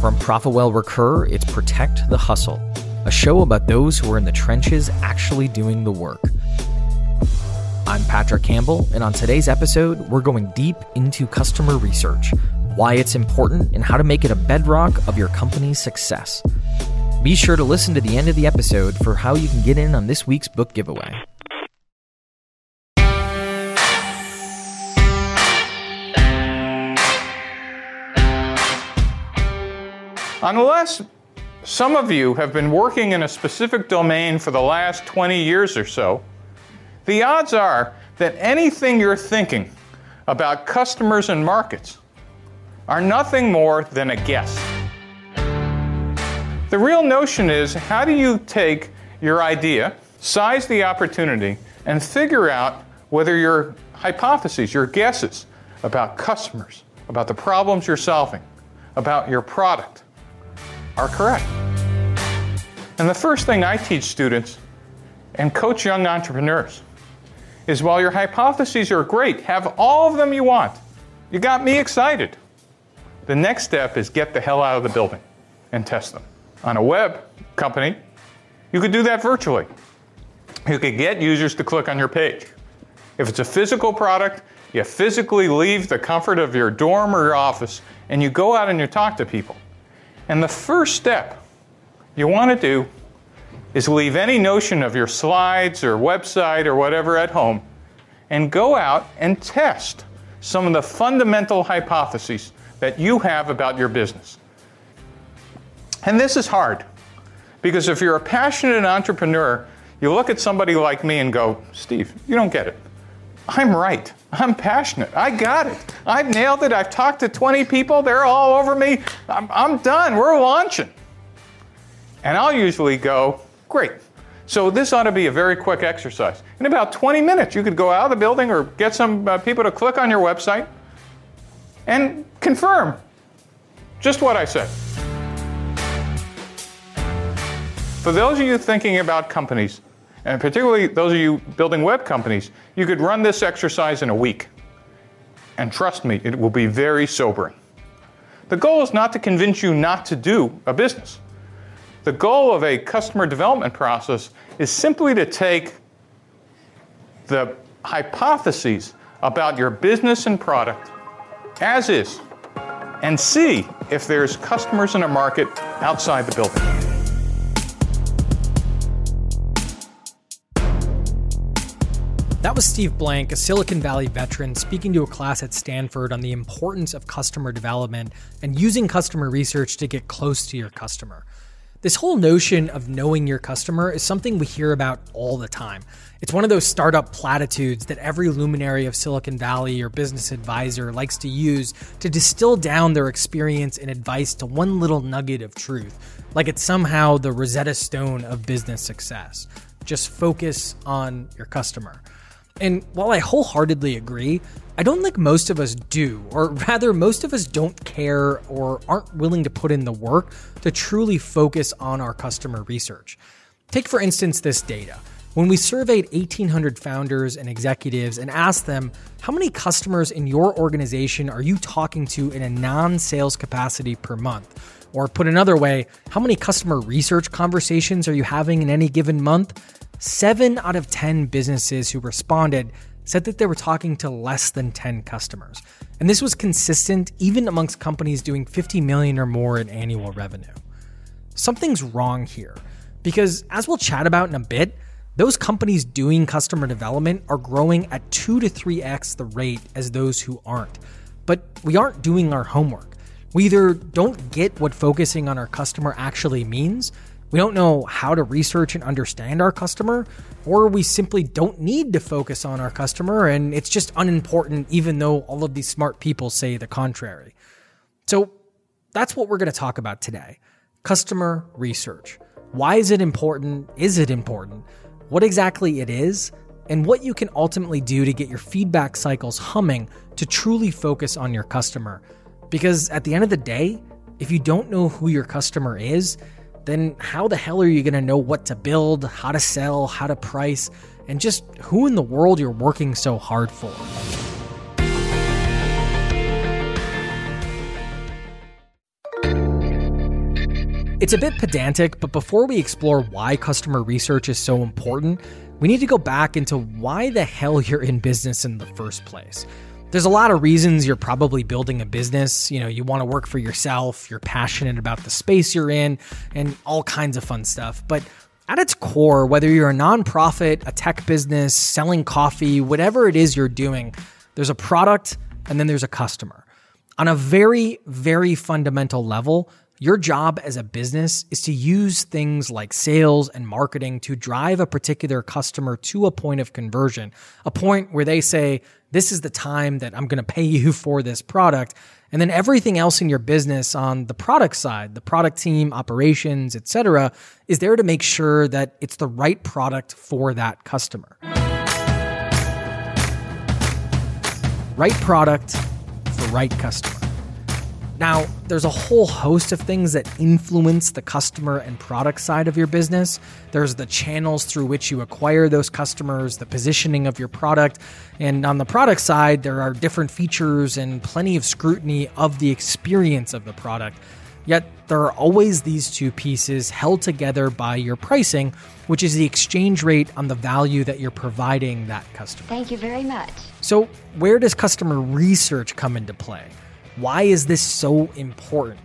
From Profitwell Recur, it's Protect the Hustle, a show about those who are in the trenches actually doing the work. I'm Patrick Campbell, and on today's episode, we're going deep into customer research, why it's important, and how to make it a bedrock of your company's success. Be sure to listen to the end of the episode for how you can get in on this week's book giveaway. Unless some of you have been working in a specific domain for the last 20 years or so, the odds are that anything you're thinking about customers and markets are nothing more than a guess. The real notion is how do you take your idea, size the opportunity, and figure out whether your hypotheses, your guesses about customers, about the problems you're solving, about your product, are correct. And the first thing I teach students and coach young entrepreneurs is while your hypotheses are great, have all of them you want. You got me excited. The next step is get the hell out of the building and test them. On a web company, you could do that virtually. You could get users to click on your page. If it's a physical product, you physically leave the comfort of your dorm or your office and you go out and you talk to people. And the first step you want to do is leave any notion of your slides or website or whatever at home and go out and test some of the fundamental hypotheses that you have about your business. And this is hard because if you're a passionate entrepreneur, you look at somebody like me and go, Steve, you don't get it. I'm right. I'm passionate. I got it. I've nailed it. I've talked to 20 people. They're all over me. I'm, I'm done. We're launching. And I'll usually go, great. So this ought to be a very quick exercise. In about 20 minutes, you could go out of the building or get some uh, people to click on your website and confirm just what I said. For those of you thinking about companies, and particularly those of you building web companies, you could run this exercise in a week. And trust me, it will be very sobering. The goal is not to convince you not to do a business. The goal of a customer development process is simply to take the hypotheses about your business and product as is and see if there's customers in a market outside the building. That was Steve Blank, a Silicon Valley veteran, speaking to a class at Stanford on the importance of customer development and using customer research to get close to your customer. This whole notion of knowing your customer is something we hear about all the time. It's one of those startup platitudes that every luminary of Silicon Valley or business advisor likes to use to distill down their experience and advice to one little nugget of truth, like it's somehow the Rosetta Stone of business success. Just focus on your customer. And while I wholeheartedly agree, I don't think most of us do, or rather, most of us don't care or aren't willing to put in the work to truly focus on our customer research. Take, for instance, this data. When we surveyed 1,800 founders and executives and asked them, how many customers in your organization are you talking to in a non sales capacity per month? Or put another way, how many customer research conversations are you having in any given month? Seven out of 10 businesses who responded said that they were talking to less than 10 customers. And this was consistent even amongst companies doing 50 million or more in annual revenue. Something's wrong here because, as we'll chat about in a bit, those companies doing customer development are growing at 2 to 3x the rate as those who aren't. But we aren't doing our homework. We either don't get what focusing on our customer actually means, we don't know how to research and understand our customer, or we simply don't need to focus on our customer and it's just unimportant, even though all of these smart people say the contrary. So that's what we're going to talk about today customer research. Why is it important? Is it important? What exactly it is? And what you can ultimately do to get your feedback cycles humming to truly focus on your customer. Because at the end of the day, if you don't know who your customer is, then how the hell are you going to know what to build, how to sell, how to price, and just who in the world you're working so hard for? It's a bit pedantic, but before we explore why customer research is so important, we need to go back into why the hell you're in business in the first place. There's a lot of reasons you're probably building a business. You know, you want to work for yourself, you're passionate about the space you're in, and all kinds of fun stuff. But at its core, whether you're a nonprofit, a tech business, selling coffee, whatever it is you're doing, there's a product and then there's a customer. On a very, very fundamental level, your job as a business is to use things like sales and marketing to drive a particular customer to a point of conversion, a point where they say, This is the time that I'm going to pay you for this product. And then everything else in your business on the product side, the product team, operations, etc., is there to make sure that it's the right product for that customer. Right product for right customer. Now, there's a whole host of things that influence the customer and product side of your business. There's the channels through which you acquire those customers, the positioning of your product. And on the product side, there are different features and plenty of scrutiny of the experience of the product. Yet, there are always these two pieces held together by your pricing, which is the exchange rate on the value that you're providing that customer. Thank you very much. So, where does customer research come into play? Why is this so important?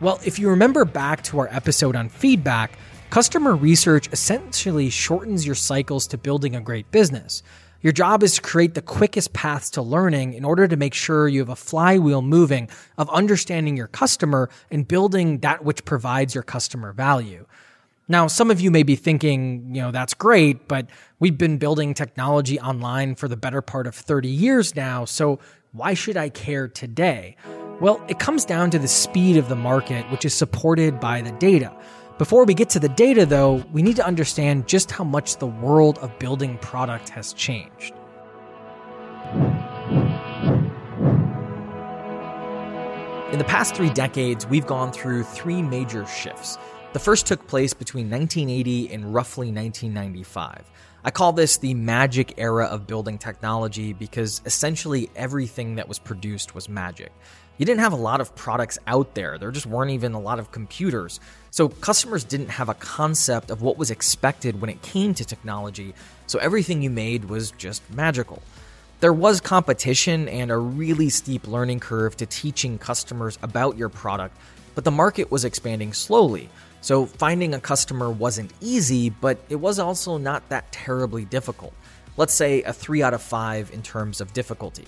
Well, if you remember back to our episode on feedback, customer research essentially shortens your cycles to building a great business. Your job is to create the quickest paths to learning in order to make sure you have a flywheel moving of understanding your customer and building that which provides your customer value. Now, some of you may be thinking, you know, that's great, but we've been building technology online for the better part of 30 years now, so why should I care today? Well, it comes down to the speed of the market, which is supported by the data. Before we get to the data, though, we need to understand just how much the world of building product has changed. In the past three decades, we've gone through three major shifts. The first took place between 1980 and roughly 1995. I call this the magic era of building technology because essentially everything that was produced was magic. You didn't have a lot of products out there, there just weren't even a lot of computers. So customers didn't have a concept of what was expected when it came to technology, so everything you made was just magical. There was competition and a really steep learning curve to teaching customers about your product, but the market was expanding slowly. So finding a customer wasn't easy, but it was also not that terribly difficult. Let's say a 3 out of 5 in terms of difficulty.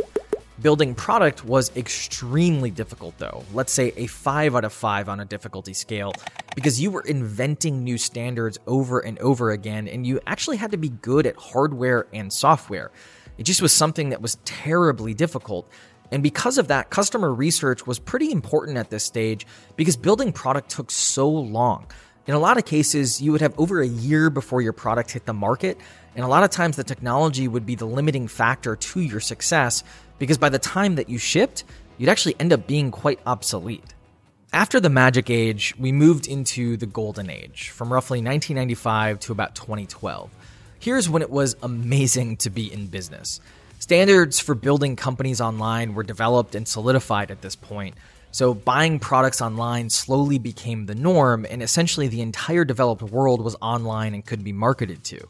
Building product was extremely difficult, though. Let's say a 5 out of 5 on a difficulty scale, because you were inventing new standards over and over again, and you actually had to be good at hardware and software. It just was something that was terribly difficult. And because of that, customer research was pretty important at this stage because building product took so long. In a lot of cases, you would have over a year before your product hit the market, and a lot of times the technology would be the limiting factor to your success because by the time that you shipped, you'd actually end up being quite obsolete. After the magic age, we moved into the golden age from roughly 1995 to about 2012. Here's when it was amazing to be in business. Standards for building companies online were developed and solidified at this point. So, buying products online slowly became the norm, and essentially the entire developed world was online and could be marketed to.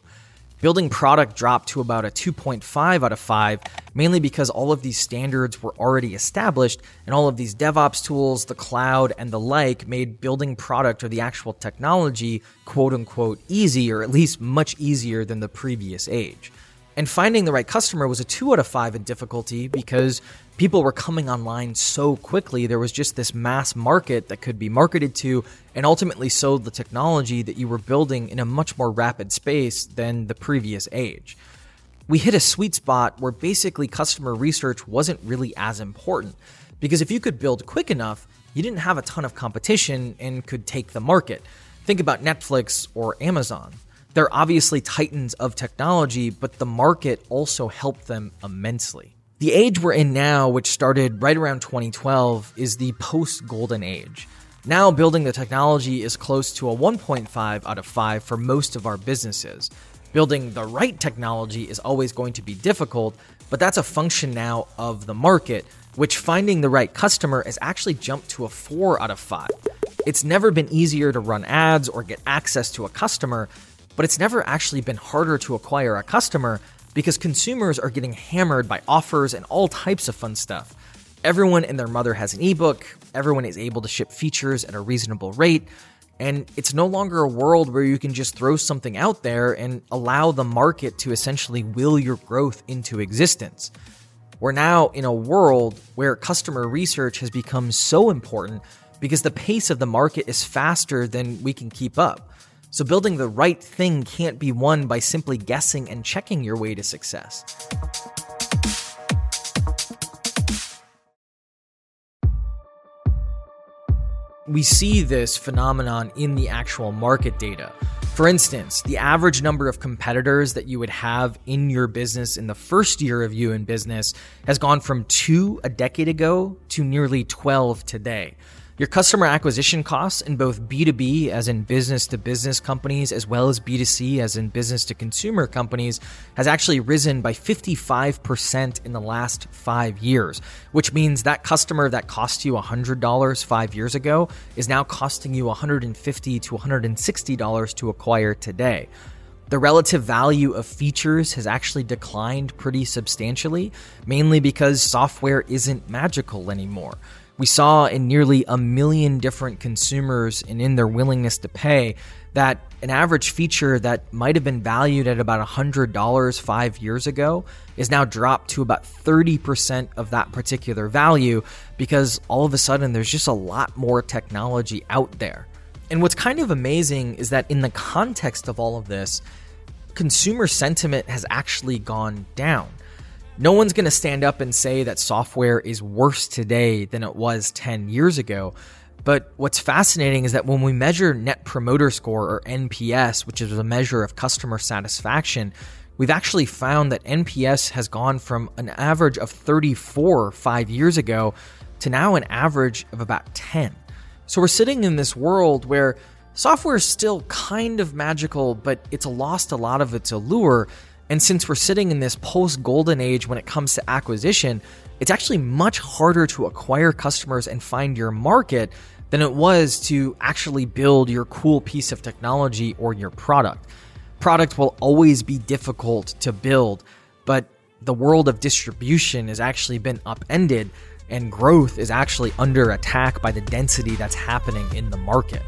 Building product dropped to about a 2.5 out of 5, mainly because all of these standards were already established, and all of these DevOps tools, the cloud, and the like made building product or the actual technology quote unquote easy, or at least much easier than the previous age. And finding the right customer was a two out of five in difficulty because people were coming online so quickly. There was just this mass market that could be marketed to and ultimately sold the technology that you were building in a much more rapid space than the previous age. We hit a sweet spot where basically customer research wasn't really as important because if you could build quick enough, you didn't have a ton of competition and could take the market. Think about Netflix or Amazon. They're obviously titans of technology, but the market also helped them immensely. The age we're in now, which started right around 2012, is the post golden age. Now, building the technology is close to a 1.5 out of 5 for most of our businesses. Building the right technology is always going to be difficult, but that's a function now of the market, which finding the right customer has actually jumped to a 4 out of 5. It's never been easier to run ads or get access to a customer, but it's never actually been harder to acquire a customer because consumers are getting hammered by offers and all types of fun stuff. Everyone and their mother has an ebook, everyone is able to ship features at a reasonable rate, and it's no longer a world where you can just throw something out there and allow the market to essentially will your growth into existence. We're now in a world where customer research has become so important because the pace of the market is faster than we can keep up. So, building the right thing can't be won by simply guessing and checking your way to success. We see this phenomenon in the actual market data. For instance, the average number of competitors that you would have in your business in the first year of you in business has gone from two a decade ago to nearly 12 today. Your customer acquisition costs in both B2B, as in business to business companies, as well as B2C, as in business to consumer companies, has actually risen by 55% in the last five years, which means that customer that cost you $100 five years ago is now costing you $150 to $160 to acquire today. The relative value of features has actually declined pretty substantially, mainly because software isn't magical anymore. We saw in nearly a million different consumers and in their willingness to pay that an average feature that might have been valued at about $100 five years ago is now dropped to about 30% of that particular value because all of a sudden there's just a lot more technology out there. And what's kind of amazing is that in the context of all of this, consumer sentiment has actually gone down. No one's going to stand up and say that software is worse today than it was 10 years ago. But what's fascinating is that when we measure Net Promoter Score or NPS, which is a measure of customer satisfaction, we've actually found that NPS has gone from an average of 34 five years ago to now an average of about 10. So we're sitting in this world where software is still kind of magical, but it's lost a lot of its allure and since we're sitting in this post golden age when it comes to acquisition, it's actually much harder to acquire customers and find your market than it was to actually build your cool piece of technology or your product. Product will always be difficult to build, but the world of distribution has actually been upended and growth is actually under attack by the density that's happening in the market.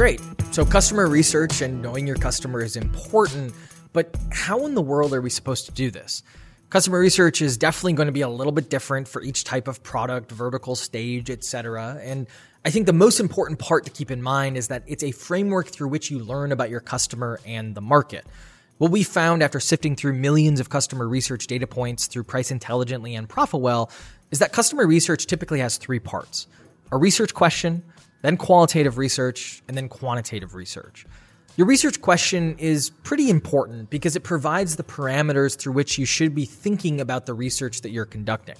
Great. So, customer research and knowing your customer is important, but how in the world are we supposed to do this? Customer research is definitely going to be a little bit different for each type of product, vertical stage, etc. And I think the most important part to keep in mind is that it's a framework through which you learn about your customer and the market. What we found after sifting through millions of customer research data points through Price Intelligently and Profitwell is that customer research typically has three parts a research question, then qualitative research, and then quantitative research. Your research question is pretty important because it provides the parameters through which you should be thinking about the research that you're conducting.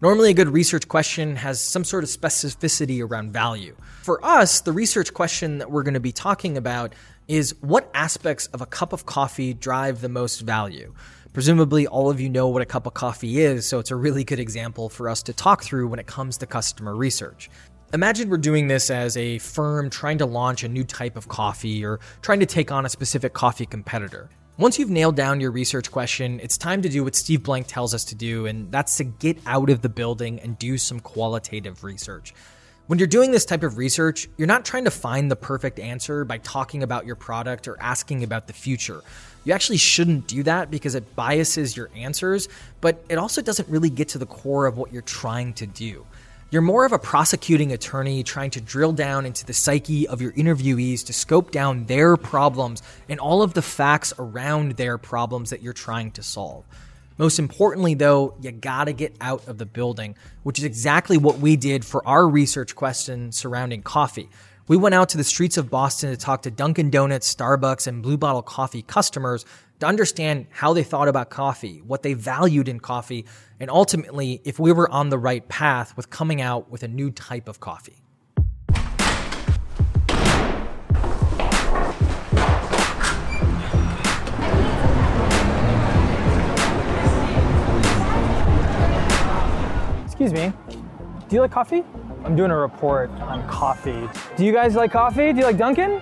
Normally, a good research question has some sort of specificity around value. For us, the research question that we're going to be talking about is what aspects of a cup of coffee drive the most value? Presumably, all of you know what a cup of coffee is, so it's a really good example for us to talk through when it comes to customer research. Imagine we're doing this as a firm trying to launch a new type of coffee or trying to take on a specific coffee competitor. Once you've nailed down your research question, it's time to do what Steve Blank tells us to do, and that's to get out of the building and do some qualitative research. When you're doing this type of research, you're not trying to find the perfect answer by talking about your product or asking about the future. You actually shouldn't do that because it biases your answers, but it also doesn't really get to the core of what you're trying to do. You're more of a prosecuting attorney trying to drill down into the psyche of your interviewees to scope down their problems and all of the facts around their problems that you're trying to solve. Most importantly, though, you gotta get out of the building, which is exactly what we did for our research question surrounding coffee. We went out to the streets of Boston to talk to Dunkin' Donuts, Starbucks, and Blue Bottle Coffee customers to understand how they thought about coffee, what they valued in coffee, and ultimately if we were on the right path with coming out with a new type of coffee. Excuse me. Do you like coffee? I'm doing a report on coffee. Do you guys like coffee? Do you like Dunkin'?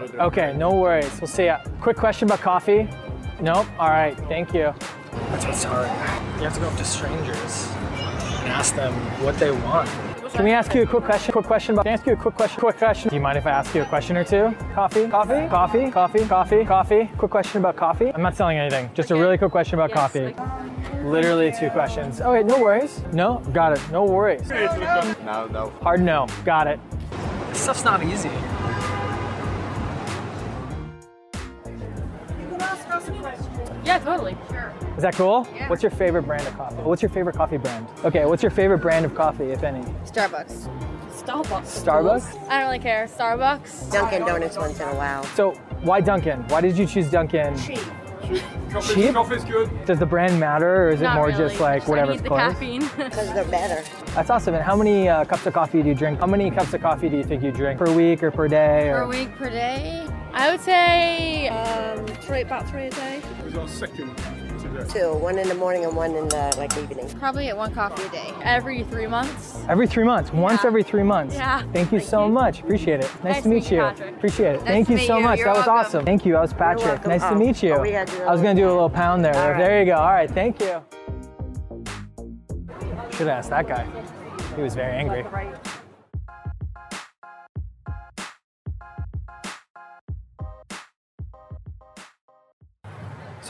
Sorry, we're a little bit. Okay, no worries. We'll see ya. Quick question about coffee. Nope. All right. Thank you. That's what's hard. You have to go up to strangers and ask them what they want. Can we ask you a quick question? Quick question. About, can I ask you a quick question? Quick question. Do you mind if I ask you a question or two? Coffee? Coffee? Coffee? Coffee? Coffee? Coffee? Quick question about coffee. I'm not selling anything. Just a really quick question about coffee. Literally two questions. Oh wait, no worries. No, got it. No worries. No, no. Hard no. Got it. This stuff's not easy. Yeah, totally. Sure. Is that cool? Yeah. What's your favorite brand of coffee? What's your favorite coffee brand? Okay, what's your favorite brand of coffee, if any? Starbucks. Starbucks. Starbucks? I don't really care. Starbucks. Dunkin' Donuts once in a while. So why Dunkin'? Why did you choose Dunkin'? Cheap. Cheap? Coffee's good. Does the brand matter, or is it more really. just like I whatever's need the close? caffeine. Because they're better. That's awesome. And how many uh, cups of coffee do you drink? How many cups of coffee do you think you drink per week or per day? per week, per day. I would say Um, three, about three a day. Who's our second today? Two, one in the morning and one in the like evening. probably at one coffee a day. Every three months. every three months, once every three months. Yeah. Thank you Thank so you. much. Appreciate it. Nice, Nice to meet you. Patrick. Appreciate it. Nice Thank you so you. much. You're that was awesome. Thank you. I was Patrick. welcome. Nice to Oh. meet you. Oh, we gotta do a I was gonna do a little little pound there. All right. There you go. All right. Thank you. Should have asked that guy. He was very angry.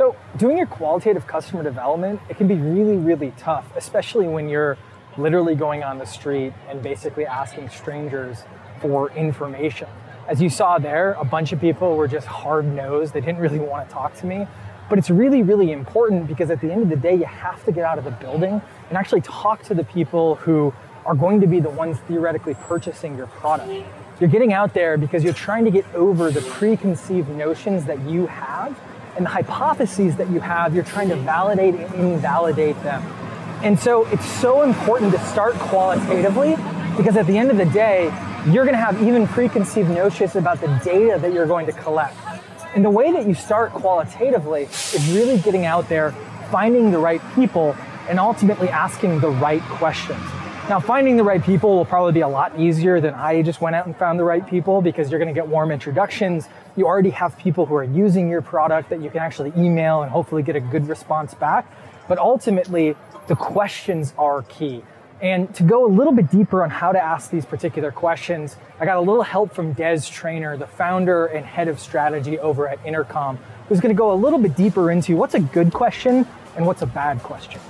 So, doing your qualitative customer development, it can be really, really tough, especially when you're literally going on the street and basically asking strangers for information. As you saw there, a bunch of people were just hard nosed. They didn't really want to talk to me. But it's really, really important because at the end of the day, you have to get out of the building and actually talk to the people who are going to be the ones theoretically purchasing your product. You're getting out there because you're trying to get over the preconceived notions that you have and the hypotheses that you have, you're trying to validate and invalidate them. And so it's so important to start qualitatively because at the end of the day, you're going to have even preconceived notions about the data that you're going to collect. And the way that you start qualitatively is really getting out there, finding the right people, and ultimately asking the right questions. Now, finding the right people will probably be a lot easier than I just went out and found the right people because you're going to get warm introductions. You already have people who are using your product that you can actually email and hopefully get a good response back. But ultimately, the questions are key. And to go a little bit deeper on how to ask these particular questions, I got a little help from Des Traynor, the founder and head of strategy over at Intercom, who's going to go a little bit deeper into what's a good question and what's a bad question.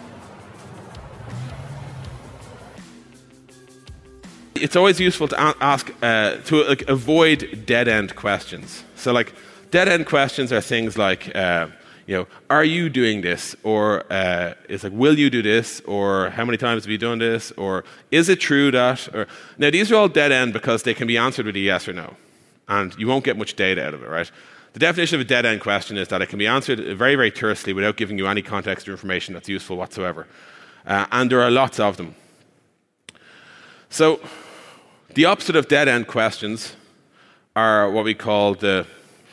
It's always useful to ask uh, to like, avoid dead end questions. So like dead end questions are things like uh, you know are you doing this or uh, it's like will you do this or how many times have you done this or is it true that or now these are all dead end because they can be answered with a yes or no and you won't get much data out of it right. The definition of a dead end question is that it can be answered very, very tersely without giving you any context or information that's useful whatsoever. Uh, and there are lots of them. So, the opposite of dead end questions are what we call the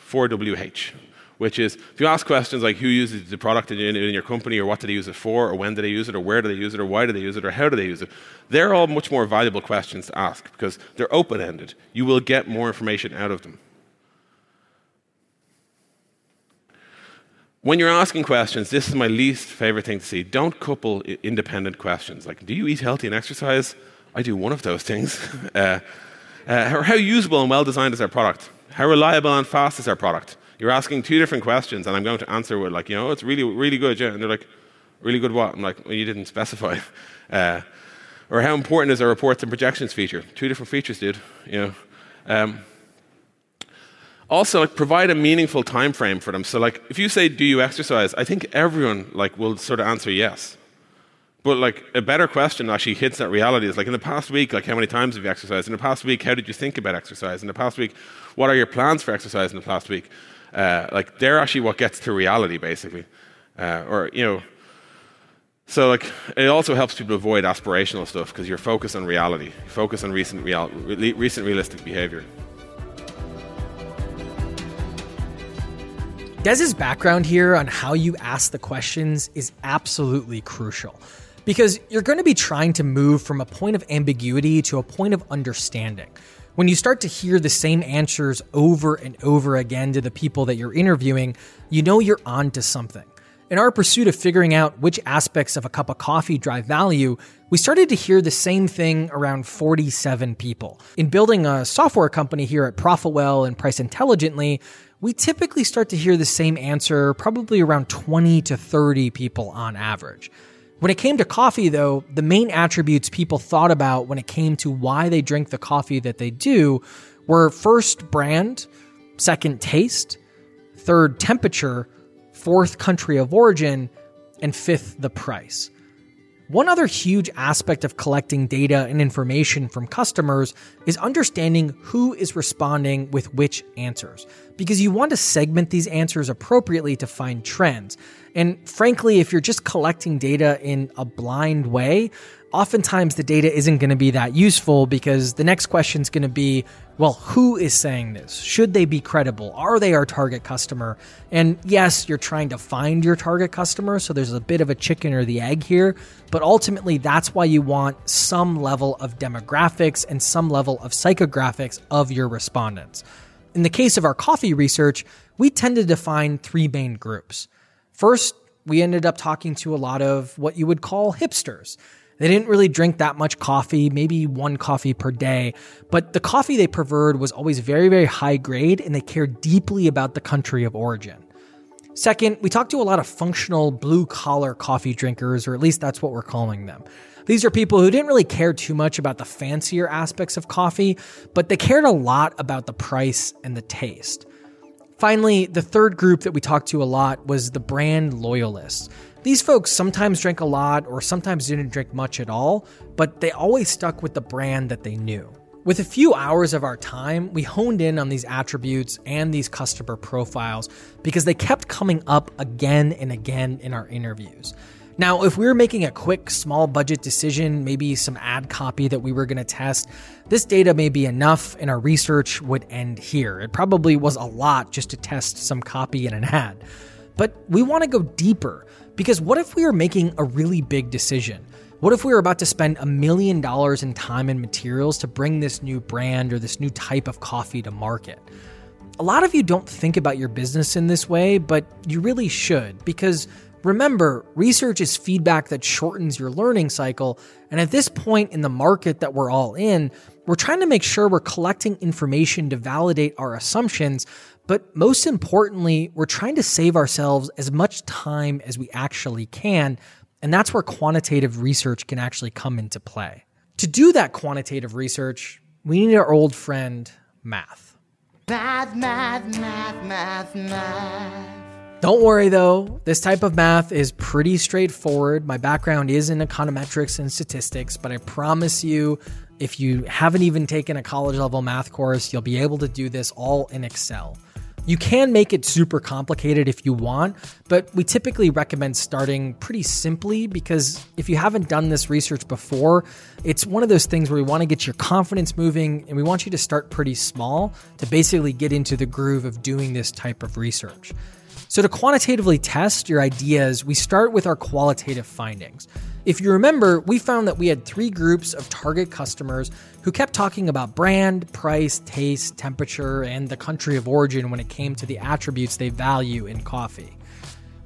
4WH, which is if you ask questions like who uses the product in, your company, or what did they use it for, or when did they use it, or where did they use it, or why did they use it, or how do they use it, they're all much more valuable questions to ask because they're open ended. You will get more information out of them. When you're asking questions, this is my least favorite thing to see. Don't couple independent questions. Like, do you eat healthy and exercise? I do one of those things. uh, uh, how, usable and well designed is our product? How reliable and fast is our product? You're asking two different questions, and I'm going to answer with, like, you know, it's really, really good, yeah. And they're like, really good what? I'm like, well, you didn't specify. Uh, or how important is our reports and projections feature? Two different features, dude. You know. Um, also like provide a meaningful time frame for them so like if you say do you exercise i think everyone like will sort of answer yes but like a better question actually hits that reality is like in the past week like how many times have you exercised? In the past week how did you think about exercise? In the past week what are your plans for exercise in the past week? Uh, like they're actually what gets to reality basically. Uh, or you know so like it also helps people avoid aspirational stuff because you're focused on reality. You focus on recent, real, re- recent realistic behavior. Des's background here on how you ask the questions is absolutely crucial. Because you're going to be trying to move from a point of ambiguity to a point of understanding. When you start to hear the same answers over and over again to the people that you're interviewing, you know you're on to something. In our pursuit of figuring out which aspects of a cup of coffee drive value, we started to hear the same thing around 47 people. In building a software company here at Profitwell and Price Intelligently, we typically start to hear the same answer probably around 20 to 30 people on average. When it came to coffee, though, the main attributes people thought about when it came to why they drink the coffee that they do were first, brand, second, taste, third, temperature, fourth, country of origin, and fifth, the price. One other huge aspect of collecting data and information from customers is understanding who is responding with which answers, because you want to segment these answers appropriately to find trends. And frankly, if you're just collecting data in a blind way, oftentimes the data isn't going to be that useful because the next question is going to be well, who is saying this? Should they be credible? Are they our target customer? And yes, you're trying to find your target customer, so there's a bit of a chicken or the egg here, but ultimately that's why you want some level of demographics and some level of psychographics of your respondents. In the case of our coffee research, we tended to find three main groups. First, we ended up talking to a lot of what you would call hipsters. They didn't really drink that much coffee, maybe one coffee per day, but the coffee they preferred was always very, very high grade and they cared deeply about the country of origin. Second, we talked to a lot of functional blue collar coffee drinkers, or at least that's what we're calling them. These are people who didn't really care too much about the fancier aspects of coffee, but they cared a lot about the price and the taste. Finally, the third group that we talked to a lot was the brand loyalists. These folks sometimes drank a lot or sometimes didn't drink much at all, but they always stuck with the brand that they knew. With a few hours of our time, we honed in on these attributes and these customer profiles because they kept coming up again and again in our interviews. Now, if we were making a quick, small budget decision, maybe some ad copy that we were going to test, this data may be enough and our research would end here. It probably was a lot just to test some copy in an ad. But we want to go deeper because what if we were making a really big decision? What if we were about to spend a million dollars in time and materials to bring this new brand or this new type of coffee to market? A lot of you don't think about your business in this way, but you really should because remember, research is feedback that shortens your learning cycle. And at this point in the market that we're all in, we're trying to make sure we're collecting information to validate our assumptions, but most importantly, we're trying to save ourselves as much time as we actually can. And that's where quantitative research can actually come into play. To do that quantitative research, we need our old friend, math. Math, math, math, math, math. Don't worry though, this type of math is pretty straightforward. My background is in econometrics and statistics, but I promise you, if you haven't even taken a college level math course, you'll be able to do this all in Excel. You can make it super complicated if you want, but we typically recommend starting pretty simply because if you haven't done this research before, it's one of those things where we want to get your confidence moving and we want you to start pretty small to basically get into the groove of doing this type of research. So, to quantitatively test your ideas, we start with our qualitative findings. If you remember, we found that we had three groups of target customers who kept talking about brand, price, taste, temperature, and the country of origin when it came to the attributes they value in coffee.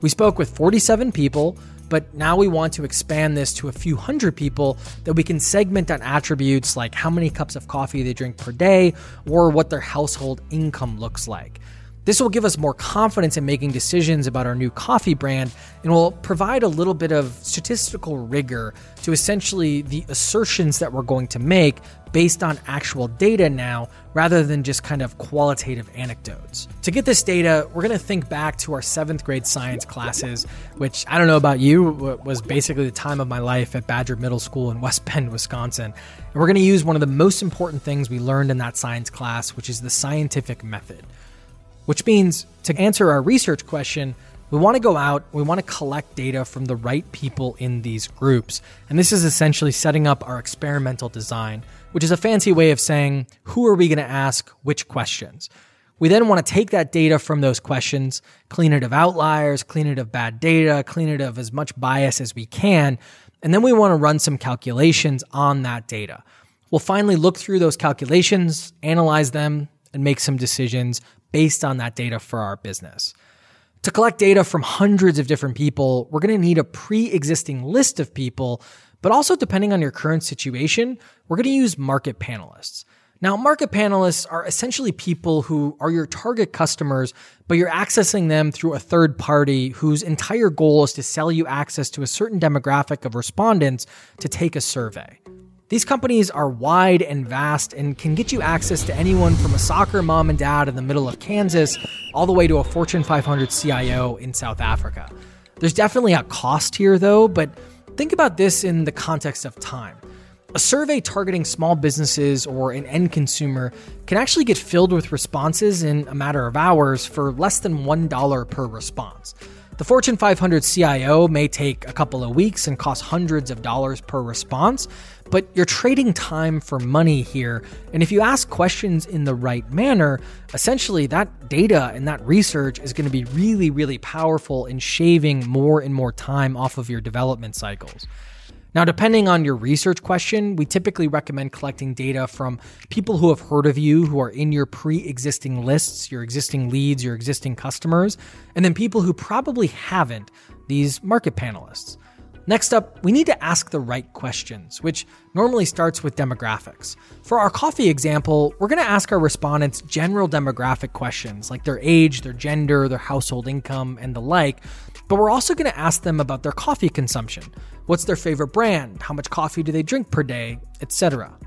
We spoke with 47 people, but now we want to expand this to a few hundred people that we can segment on attributes like how many cups of coffee they drink per day or what their household income looks like. This will give us more confidence in making decisions about our new coffee brand and will provide a little bit of statistical rigor to essentially the assertions that we're going to make based on actual data now rather than just kind of qualitative anecdotes. To get this data, we're going to think back to our seventh grade science classes, which I don't know about you, was basically the time of my life at Badger Middle School in West Bend, Wisconsin. And we're going to use one of the most important things we learned in that science class, which is the scientific method which means to answer our research question, we want to go out, we want to collect data from the right people in these groups. And this is essentially setting up our experimental design, which is a fancy way of saying who are we going to ask which questions. We then want to take that data from those questions, clean it of outliers, clean it of bad data, clean it of as much bias as we can, And then we want to run some calculations on that data. We'll finally look through those calculations, analyze them, and make some decisions based on that data for our business. To collect data from hundreds of different people, we're going to need a pre existing list of people, but also depending on your current situation, we're going to use market panelists. Now, market panelists are essentially people who are your target customers, but you're accessing them through a third party whose entire goal is to sell you access to a certain demographic of respondents to take a survey. These companies are wide and vast and can get you access to anyone from a soccer mom and dad in the middle of Kansas all the way to a Fortune 500 CIO in South Africa. There's definitely a cost here, though, but think about this in the context of time. A survey targeting small businesses or an end consumer can actually get filled with responses in a matter of hours for less than $1 per response. The Fortune 500 CIO may take a couple of weeks and cost hundreds of dollars per response, but you're trading time for money here. And if you ask questions in the right manner, essentially that data and that research is going to be really, really powerful in shaving more and more time off of your development cycles. Now, depending on your research question, we typically recommend collecting data from people who have heard of you, who are in your pre existing lists, your existing leads, your existing customers, and then people who probably haven't, these market panelists. Next up, we need to ask the right questions, which normally starts with demographics. For our coffee example, we're going to ask our respondents general demographic questions like their age, their gender, their household income, and the like, but we're also going to ask them about their coffee consumption. What's their favorite brand? How much coffee do they drink per day, etc.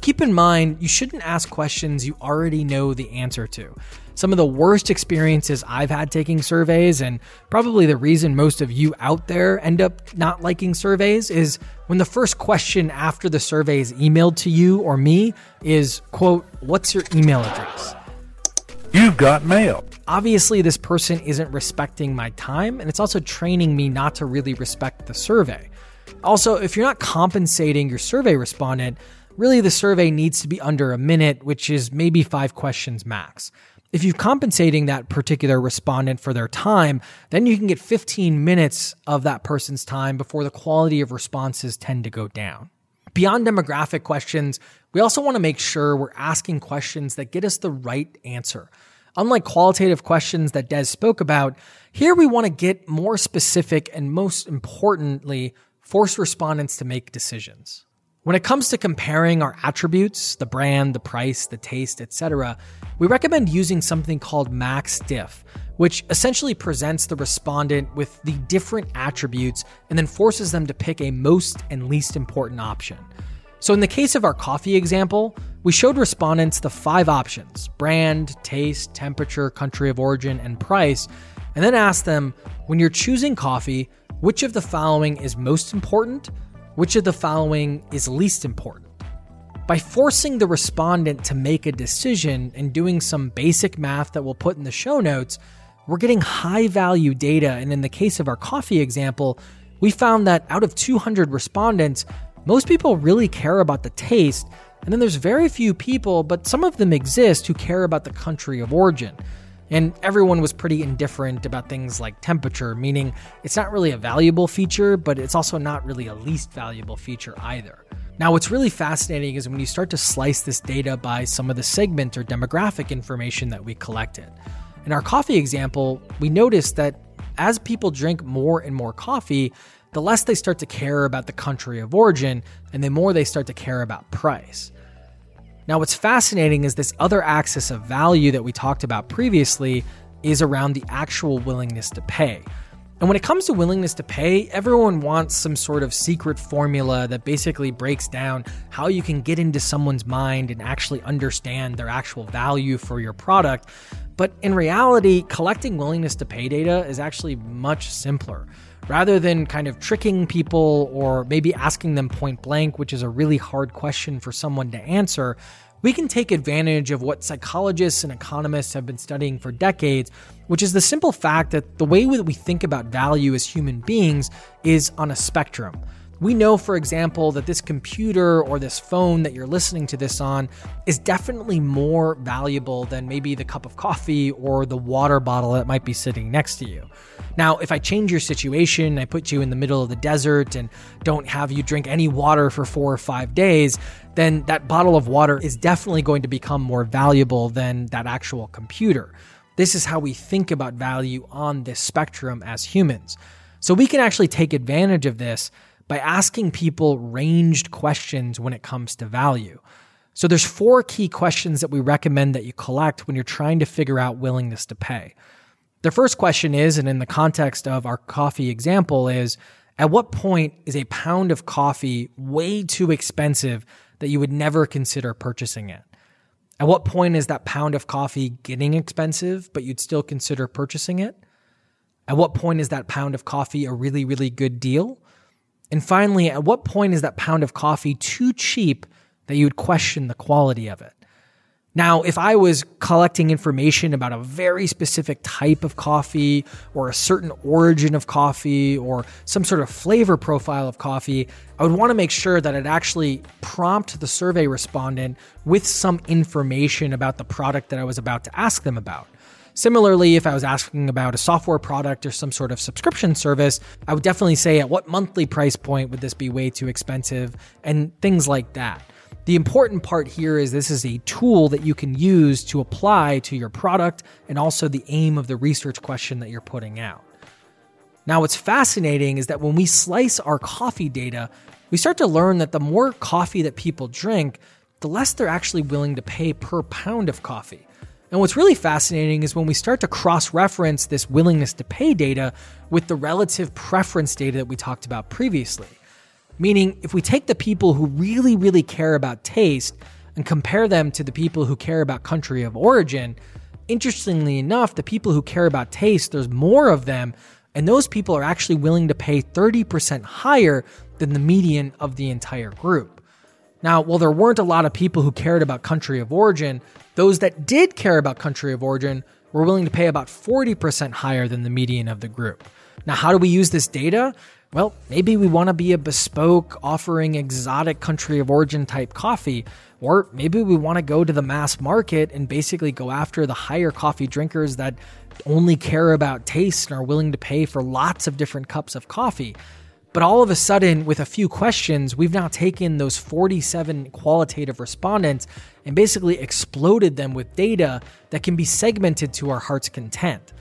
Keep in mind, you shouldn't ask questions you already know the answer to. Some of the worst experiences I've had taking surveys, and probably the reason most of you out there end up not liking surveys, is when the first question after the survey is emailed to you or me is, quote, what's your email address? You've got mail. Obviously, this person isn't respecting my time, and it's also training me not to really respect the survey. Also, if you're not compensating your survey respondent, really the survey needs to be under a minute, which is maybe five questions max. If you're compensating that particular respondent for their time, then you can get 15 minutes of that person's time before the quality of responses tend to go down. Beyond demographic questions, we also want to make sure we're asking questions that get us the right answer. Unlike qualitative questions that Des spoke about, here we want to get more specific and most importantly, force respondents to make decisions. When it comes to comparing our attributes, the brand, the price, the taste, etc., we recommend using something called max diff, which essentially presents the respondent with the different attributes and then forces them to pick a most and least important option. So, in the case of our coffee example, we showed respondents the five options brand, taste, temperature, country of origin, and price, and then asked them when you're choosing coffee, which of the following is most important? Which of the following is least important? By forcing the respondent to make a decision and doing some basic math that we'll put in the show notes, we're getting high value data. And in the case of our coffee example, we found that out of 200 respondents, most people really care about the taste. And then there's very few people, but some of them exist, who care about the country of origin. And everyone was pretty indifferent about things like temperature, meaning it's not really a valuable feature, but it's also not really a least valuable feature either. Now, what's really fascinating is when you start to slice this data by some of the segment or demographic information that we collected. In our coffee example, we noticed that as people drink more and more coffee, the less they start to care about the country of origin and the more they start to care about price. Now, what's fascinating is this other axis of value that we talked about previously is around the actual willingness to pay. And when it comes to willingness to pay, everyone wants some sort of secret formula that basically breaks down how you can get into someone's mind and actually understand their actual value for your product. But in reality, collecting willingness to pay data is actually much simpler. Rather than kind of tricking people or maybe asking them point blank, which is a really hard question for someone to answer, we can take advantage of what psychologists and economists have been studying for decades, which is the simple fact that the way that we think about value as human beings is on a spectrum. We know, for example, that this computer or this phone that you're listening to this on is definitely more valuable than maybe the cup of coffee or the water bottle that might be sitting next to you. Now, if I change your situation, I put you in the middle of the desert and don't have you drink any water for four or five days, then that bottle of water is definitely going to become more valuable than that actual computer. This is how we think about value on this spectrum as humans. So we can actually take advantage of this by asking people ranged questions when it comes to value. So there's four key questions that we recommend that you collect when you're trying to figure out willingness to pay. The first question is, and in the context of our coffee example, is at what point is a pound of coffee way too expensive that you would never consider purchasing it? At what point is that pound of coffee getting expensive, but you'd still consider purchasing it? At what point is that pound of coffee a really, really good deal? And finally, at what point is that pound of coffee too cheap that you would question the quality of it? Now, if I was collecting information about a very specific type of coffee or a certain origin of coffee or some sort of flavor profile of coffee, I would want to make sure that it actually prompt the survey respondent with some information about the product that I was about to ask them about. Similarly, if I was asking about a software product or some sort of subscription service, I would definitely say at what monthly price point would this be way too expensive and things like that. The important part here is this is a tool that you can use to apply to your product and also the aim of the research question that you're putting out. Now, what's fascinating is that when we slice our coffee data, we start to learn that the more coffee that people drink, the less they're actually willing to pay per pound of coffee. And what's really fascinating is when we start to cross reference this willingness to pay data with the relative preference data that we talked about previously. Meaning, if we take the people who really, really care about taste and compare them to the people who care about country of origin, interestingly enough, the people who care about taste, there's more of them, and those people are actually willing to pay 30% higher than the median of the entire group. Now, while there weren't a lot of people who cared about country of origin, those that did care about country of origin were willing to pay about 40% higher than the median of the group. Now, how do we use this data? Well, maybe we want to be a bespoke offering exotic country of origin type coffee, or maybe we want to go to the mass market and basically go after the higher coffee drinkers that only care about taste and are willing to pay for lots of different cups of coffee. But all of a sudden, with a few questions, we've now taken those 47 qualitative respondents and basically exploded them with data that can be segmented to our heart's content.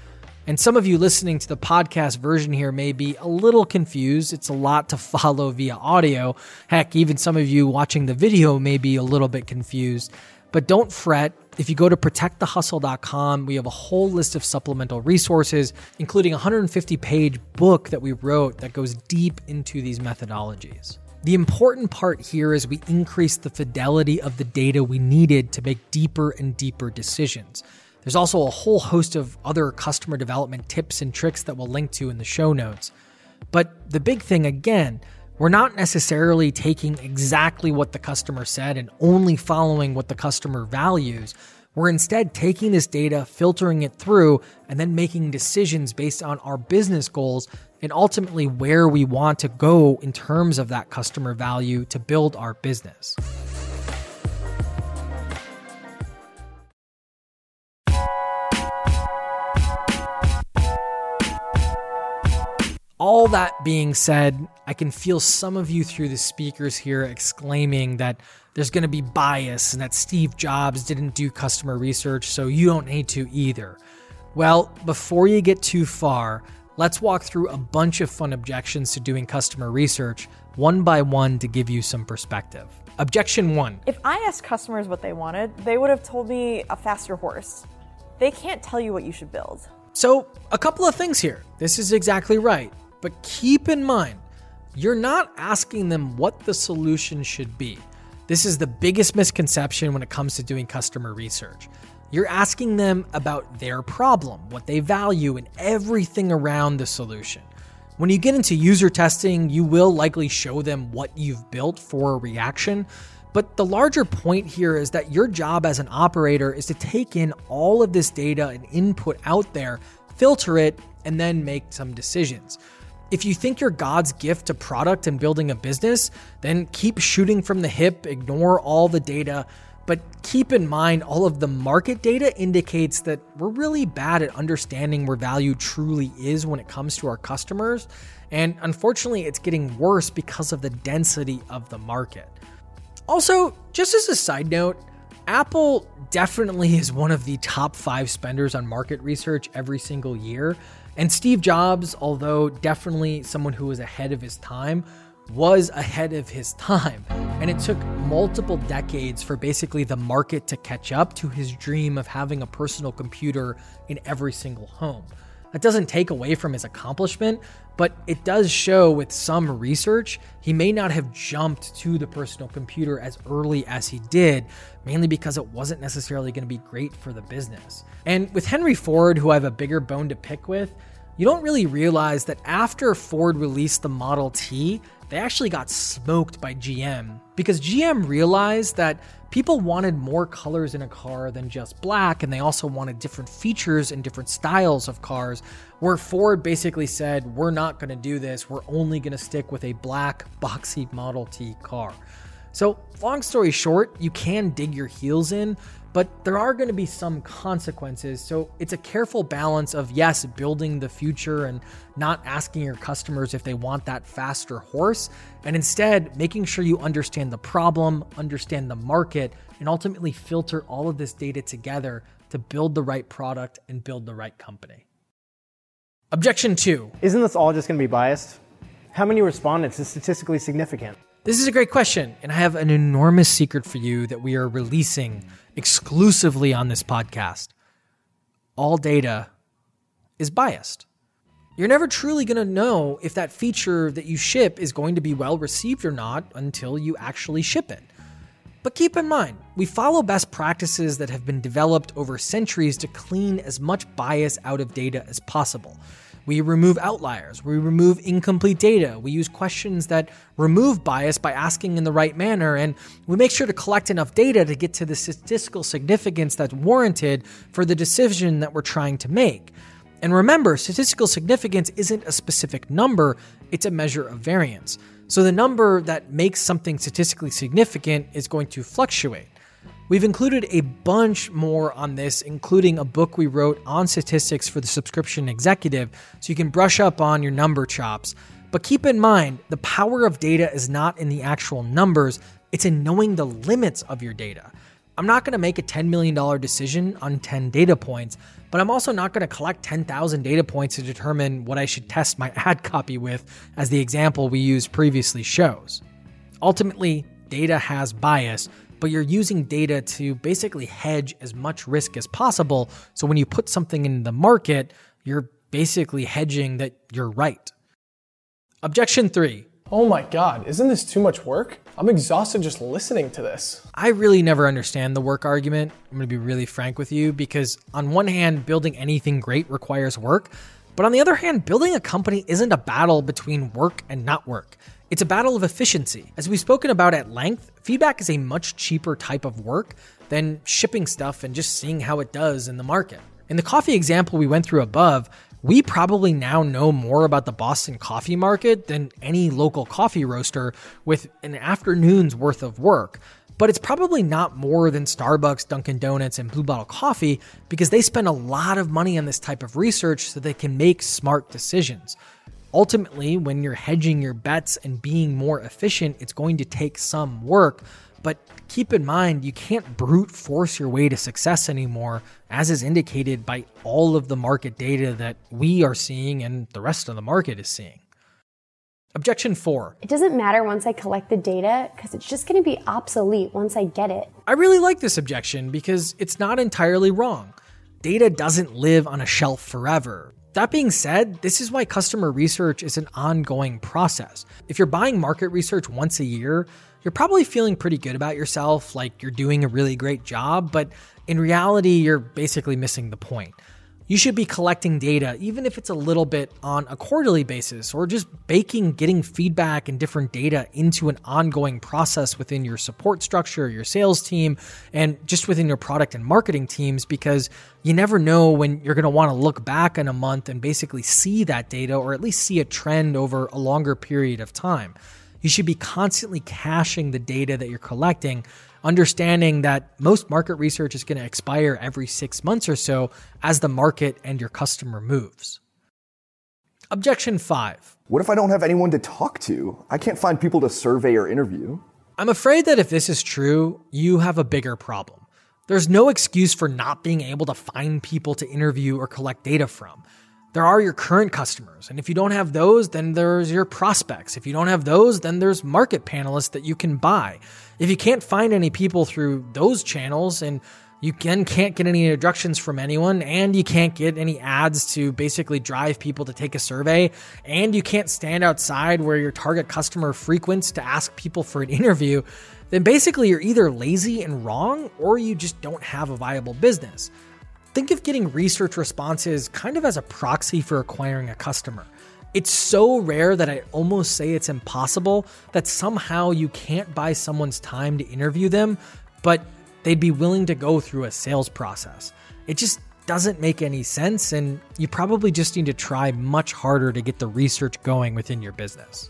And some of you listening to the podcast version here may be a little confused. It's a lot to follow via audio. Heck, even some of you watching the video may be a little bit confused. But don't fret. If you go to protectthehustle.com, we have a whole list of supplemental resources, including a 150 page book that we wrote that goes deep into these methodologies. The important part here is we increase the fidelity of the data we needed to make deeper and deeper decisions. There's also a whole host of other customer development tips and tricks that we'll link to in the show notes. But the big thing, again, we're not necessarily taking exactly what the customer said and only following what the customer values. We're instead taking this data, filtering it through, and then making decisions based on our business goals and ultimately where we want to go in terms of that customer value to build our business. That being said, I can feel some of you through the speakers here exclaiming that there's going to be bias and that Steve Jobs didn't do customer research, so you don't need to either. Well, before you get too far, let's walk through a bunch of fun objections to doing customer research one by one to give you some perspective. Objection one If I asked customers what they wanted, they would have told me a faster horse. They can't tell you what you should build. So, a couple of things here. This is exactly right. But keep in mind, you're not asking them what the solution should be. This is the biggest misconception when it comes to doing customer research. You're asking them about their problem, what they value, and everything around the solution. When you get into user testing, you will likely show them what you've built for a reaction. But the larger point here is that your job as an operator is to take in all of this data and input out there, filter it, and then make some decisions. If you think you're God's gift to product and building a business, then keep shooting from the hip, ignore all the data, but keep in mind all of the market data indicates that we're really bad at understanding where value truly is when it comes to our customers. And unfortunately, it's getting worse because of the density of the market. Also, just as a side note, Apple definitely is one of the top five spenders on market research every single year. And Steve Jobs, although definitely someone who was ahead of his time, was ahead of his time. And it took multiple decades for basically the market to catch up to his dream of having a personal computer in every single home. That doesn't take away from his accomplishment, but it does show with some research he may not have jumped to the personal computer as early as he did, mainly because it wasn't necessarily going to be great for the business. And with Henry Ford, who I have a bigger bone to pick with, you don't really realize that after Ford released the Model T, they actually got smoked by GM because GM realized that people wanted more colors in a car than just black, and they also wanted different features and different styles of cars. Where Ford basically said, We're not going to do this, we're only going to stick with a black, boxy Model T car. So, long story short, you can dig your heels in, but there are going to be some consequences. So it's a careful balance of, yes, building the future and not asking your customers if they want that faster horse, and instead making sure you understand the problem, understand the market, and ultimately filter all of this data together to build the right product and build the right company. Objection two Isn't this all just going to be biased? How many respondents is statistically significant? This is a great question, and I have an enormous secret for you that we are releasing exclusively on this podcast. All data is biased. You're never truly going to know if that feature that you ship is going to be well received or not until you actually ship it. But keep in mind, we follow best practices that have been developed over centuries to clean as much bias out of data as possible. We remove outliers. We remove incomplete data. We use questions that remove bias by asking in the right manner. And we make sure to collect enough data to get to the statistical significance that's warranted for the decision that we're trying to make. And remember, statistical significance isn't a specific number, it's a measure of variance. So the number that makes something statistically significant is going to fluctuate. We've included a bunch more on this, including a book we wrote on statistics for the subscription executive, so you can brush up on your number chops. But keep in mind, the power of data is not in the actual numbers, it's in knowing the limits of your data. I'm not going to make a $10 million decision on 10 data points, but I'm also not going to collect 10,000 data points to determine what I should test my ad copy with, as the example we used previously shows. Ultimately, data has bias, but you're using data to basically hedge as much risk as possible. So when you put something in the market, you're basically hedging that you're right. Objection three. Oh my god, isn't this too much work? I'm exhausted just listening to this. I really never understand the work argument. I'm to be really frank with you because, on one hand, building anything great requires work, but on the other hand, building a company isn't a battle between work and not work. It's a battle of efficiency. As we've spoken about at length, feedback is a much cheaper type of work than shipping stuff and just seeing how it does in the market. In the coffee example we went through above, we probably now know more about the Boston coffee market than any local coffee roaster with an afternoon's worth of work. But it's probably not more than Starbucks, Dunkin' Donuts, and Blue Bottle Coffee because they spend a lot of money on this type of research so they can make smart decisions. Ultimately, when you're hedging your bets and being more efficient, it's going to take some work. But keep in mind, you can't brute force your way to success anymore, as is indicated by all of the market data that we are seeing and the rest of the market is seeing. Objection four. It doesn't matter once I collect the data because it's just going to be obsolete once I get it. I really like this objection because it's not entirely wrong. Data doesn't live on a shelf forever. That being said, this is why customer research is an ongoing process. If you're buying market research once a year, you're probably feeling pretty good about yourself, like you're doing a really great job, but in reality, you're basically missing the point. You should be collecting data, even if it's a little bit on a quarterly basis, or just baking getting feedback and different data into an ongoing process within your support structure, your sales team, and just within your product and marketing teams, because you never know when you're going to want to look back in a month and basically see that data or at least see a trend over a longer period of time. You should be constantly caching the data that you're collecting understanding that most market research is going to expire every six months or so as the market and your customer moves. Objection five. What if I don't have anyone to talk to? I can't find people to survey or interview. I'm afraid that if this is true, you have a bigger problem. There's no excuse for not being able to find people to interview or collect data from. There are your current customers. And if you don't have those, then there's your prospects. If you don't have those, then there's market panelists that you can buy. If you can't find any people through those channels and you can, can't get any introductions from anyone, and you can't get any ads to basically drive people to take a survey, and you can't stand outside where your target customer frequents to ask people for an interview, then basically you're either lazy and wrong or you just don't have a viable business. Think of getting research responses kind of as a proxy for acquiring a customer. It's so rare that I almost say it's impossible that somehow you can't buy someone's time to interview them, but they'd be willing to go through a sales process. It just doesn't make any sense, and you probably just need to try much harder to get the research going within your business.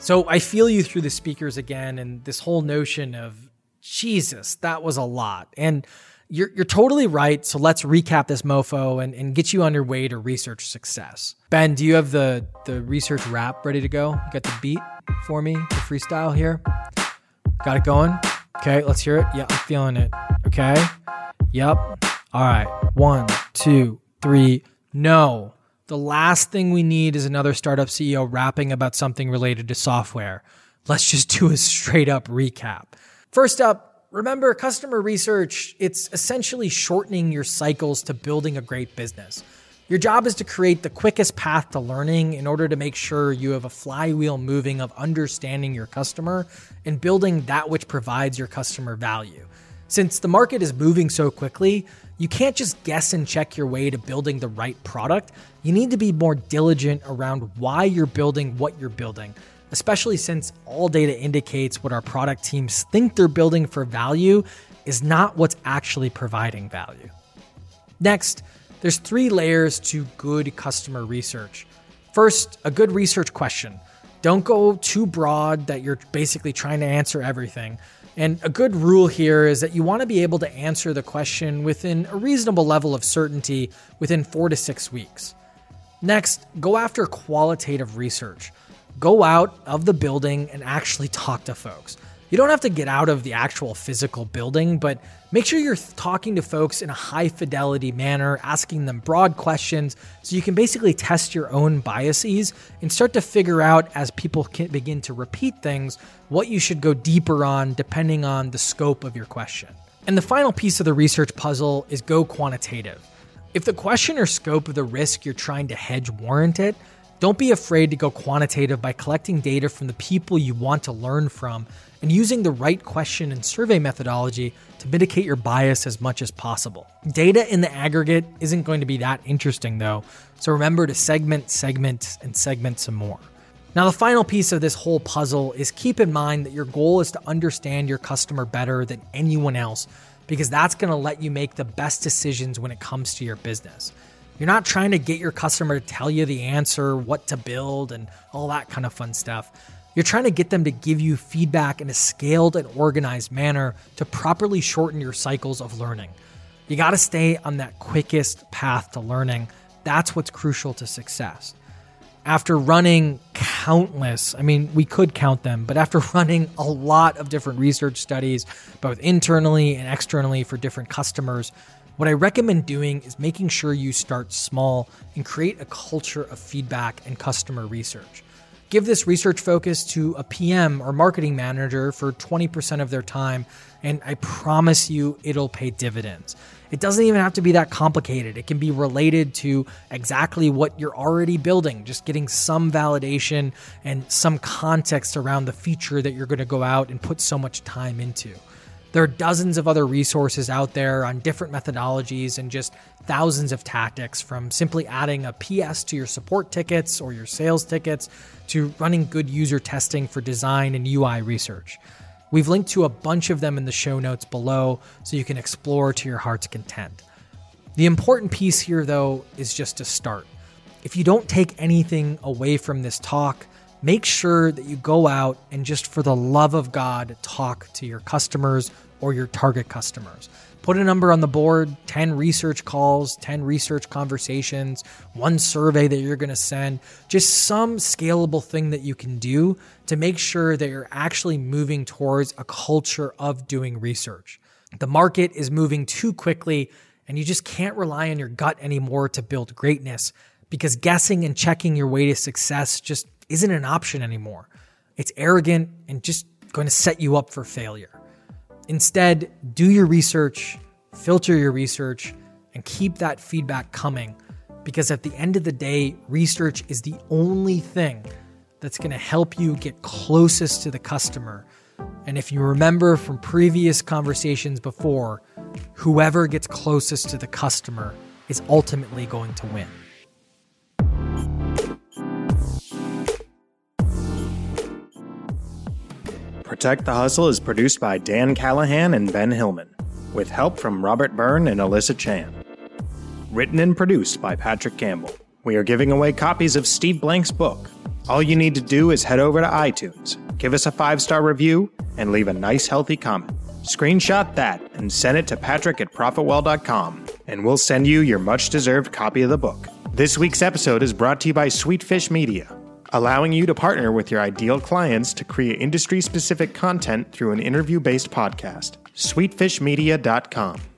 So I feel you through the speakers again, and this whole notion of Jesus, that was a lot. And you're, you're totally right. So let's recap this mofo and, and get you on your way to research success. Ben, do you have the, the research rap ready to go? You got the beat for me, the freestyle here? Got it going? Okay, let's hear it. Yeah, I'm feeling it. Okay. Yep. All right. One, two, three. No. The last thing we need is another startup CEO rapping about something related to software. Let's just do a straight up recap. First up, remember customer research, it's essentially shortening your cycles to building a great business. Your job is to create the quickest path to learning in order to make sure you have a flywheel moving of understanding your customer and building that which provides your customer value. Since the market is moving so quickly, you can't just guess and check your way to building the right product. You need to be more diligent around why you're building what you're building, especially since all data indicates what our product teams think they're building for value is not what's actually providing value. Next, there's three layers to good customer research. First, a good research question. Don't go too broad that you're basically trying to answer everything. And a good rule here is that you want to be able to answer the question within a reasonable level of certainty within four to six weeks. Next, go after qualitative research. Go out of the building and actually talk to folks. You don't have to get out of the actual physical building, but make sure you're talking to folks in a high fidelity manner, asking them broad questions so you can basically test your own biases and start to figure out as people begin to repeat things what you should go deeper on depending on the scope of your question. And the final piece of the research puzzle is go quantitative. If the question or scope of the risk you're trying to hedge warrant it, don't be afraid to go quantitative by collecting data from the people you want to learn from and using the right question and survey methodology to mitigate your bias as much as possible. Data in the aggregate isn't going to be that interesting though, so remember to segment, segment, and segment some more. Now, the final piece of this whole puzzle is keep in mind that your goal is to understand your customer better than anyone else because that's going to let you make the best decisions when it comes to your business. You're not trying to get your customer to tell you the answer, what to build, and all that kind of fun stuff. You're trying to get them to give you feedback in a scaled and organized manner to properly shorten your cycles of learning. You got to stay on that quickest path to learning. That's what's crucial to success. After running countless, I mean, we could count them, but after running a lot of different research studies, both internally and externally for different customers, what I recommend doing is making sure you start small and create a culture of feedback and customer research. Give this research focus to a PM or marketing manager for 20% of their time, and I promise you it'll pay dividends. It doesn't even have to be that complicated. It can be related to exactly what you're already building, just getting some validation and some context around the feature that you're going to go out and put so much time into. There are dozens of other resources out there on different methodologies and just thousands of tactics from simply adding a PS to your support tickets or your sales tickets to running good user testing for design and UI research. We've linked to a bunch of them in the show notes below so you can explore to your heart's content. The important piece here, though, is just to start. If you don't take anything away from this talk, make sure that you go out and just for the love of God, talk to your customers or your target customers. Put a number on the board 10 research calls, 10 research conversations, one survey that you're going to send, just some scalable thing that you can do to make sure that you're actually moving towards a culture of doing research. The market is moving too quickly, and you just can't rely on your gut anymore to build greatness because guessing and checking your way to success just isn't an option anymore. It's arrogant and just going to set you up for failure. Instead, do your research, filter your research, and keep that feedback coming because at the end of the day, research is the only thing that's going to help you get closest to the customer. And if you remember from previous conversations before, whoever gets closest to the customer is ultimately going to win. Protect the Hustle is produced by Dan Callahan and Ben Hillman, with help from Robert Byrne and Alyssa Chan. Written and produced by Patrick Campbell. We are giving away copies of Steve Blank's book. All you need to do is head over to iTunes, give us a five star review, and leave a nice, healthy comment. Screenshot that and send it to patrick at profitwell.com, and we'll send you your much deserved copy of the book. This week's episode is brought to you by Sweetfish Media, allowing you to partner with your ideal clients to create industry specific content through an interview based podcast. Sweetfishmedia.com.